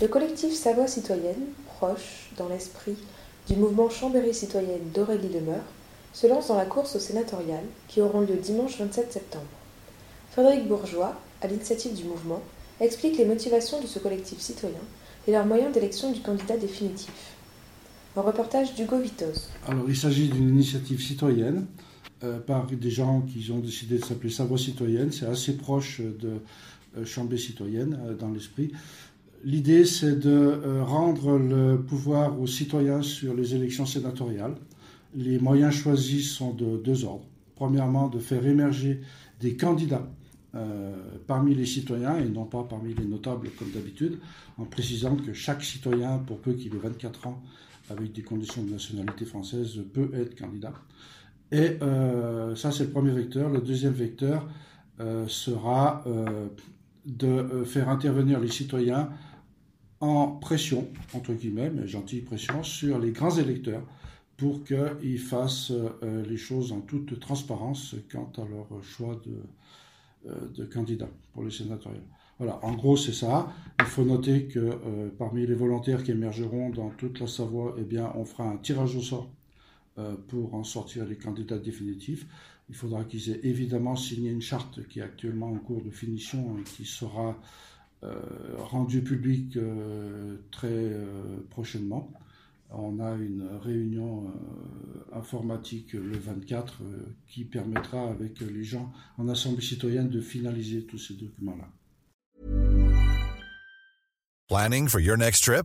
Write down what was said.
Le collectif Savoie citoyenne, proche dans l'esprit du mouvement Chambéry citoyenne d'Aurélie Demeure, se lance dans la course au sénatorial qui auront lieu dimanche 27 septembre. Frédéric Bourgeois, à l'initiative du mouvement, explique les motivations de ce collectif citoyen et leurs moyens d'élection du candidat définitif. Un reportage d'Hugo Vitos. Alors, il s'agit d'une initiative citoyenne euh, par des gens qui ont décidé de s'appeler Savoie citoyenne. C'est assez proche de euh, Chambéry citoyenne euh, dans l'esprit. L'idée, c'est de euh, rendre le pouvoir aux citoyens sur les élections sénatoriales. Les moyens choisis sont de deux ordres. Premièrement, de faire émerger des candidats euh, parmi les citoyens et non pas parmi les notables comme d'habitude, en précisant que chaque citoyen, pour peu qu'il ait 24 ans avec des conditions de nationalité française, peut être candidat. Et euh, ça, c'est le premier vecteur. Le deuxième vecteur sera de faire intervenir les citoyens en pression, entre guillemets, gentille pression, sur les grands électeurs pour qu'ils fassent euh, les choses en toute transparence quant à leur choix de, euh, de candidat pour les sénatoriales. Voilà, en gros c'est ça. Il faut noter que euh, parmi les volontaires qui émergeront dans toute la Savoie, eh bien, on fera un tirage au sort euh, pour en sortir les candidats définitifs. Il faudra qu'ils aient évidemment signé une charte qui est actuellement en cours de finition et qui sera euh, rendu public euh, très euh, prochainement. On a une réunion informatique le 24 qui permettra avec les gens en Assemblée citoyenne de finaliser tous ces documents-là. Planning for your next trip?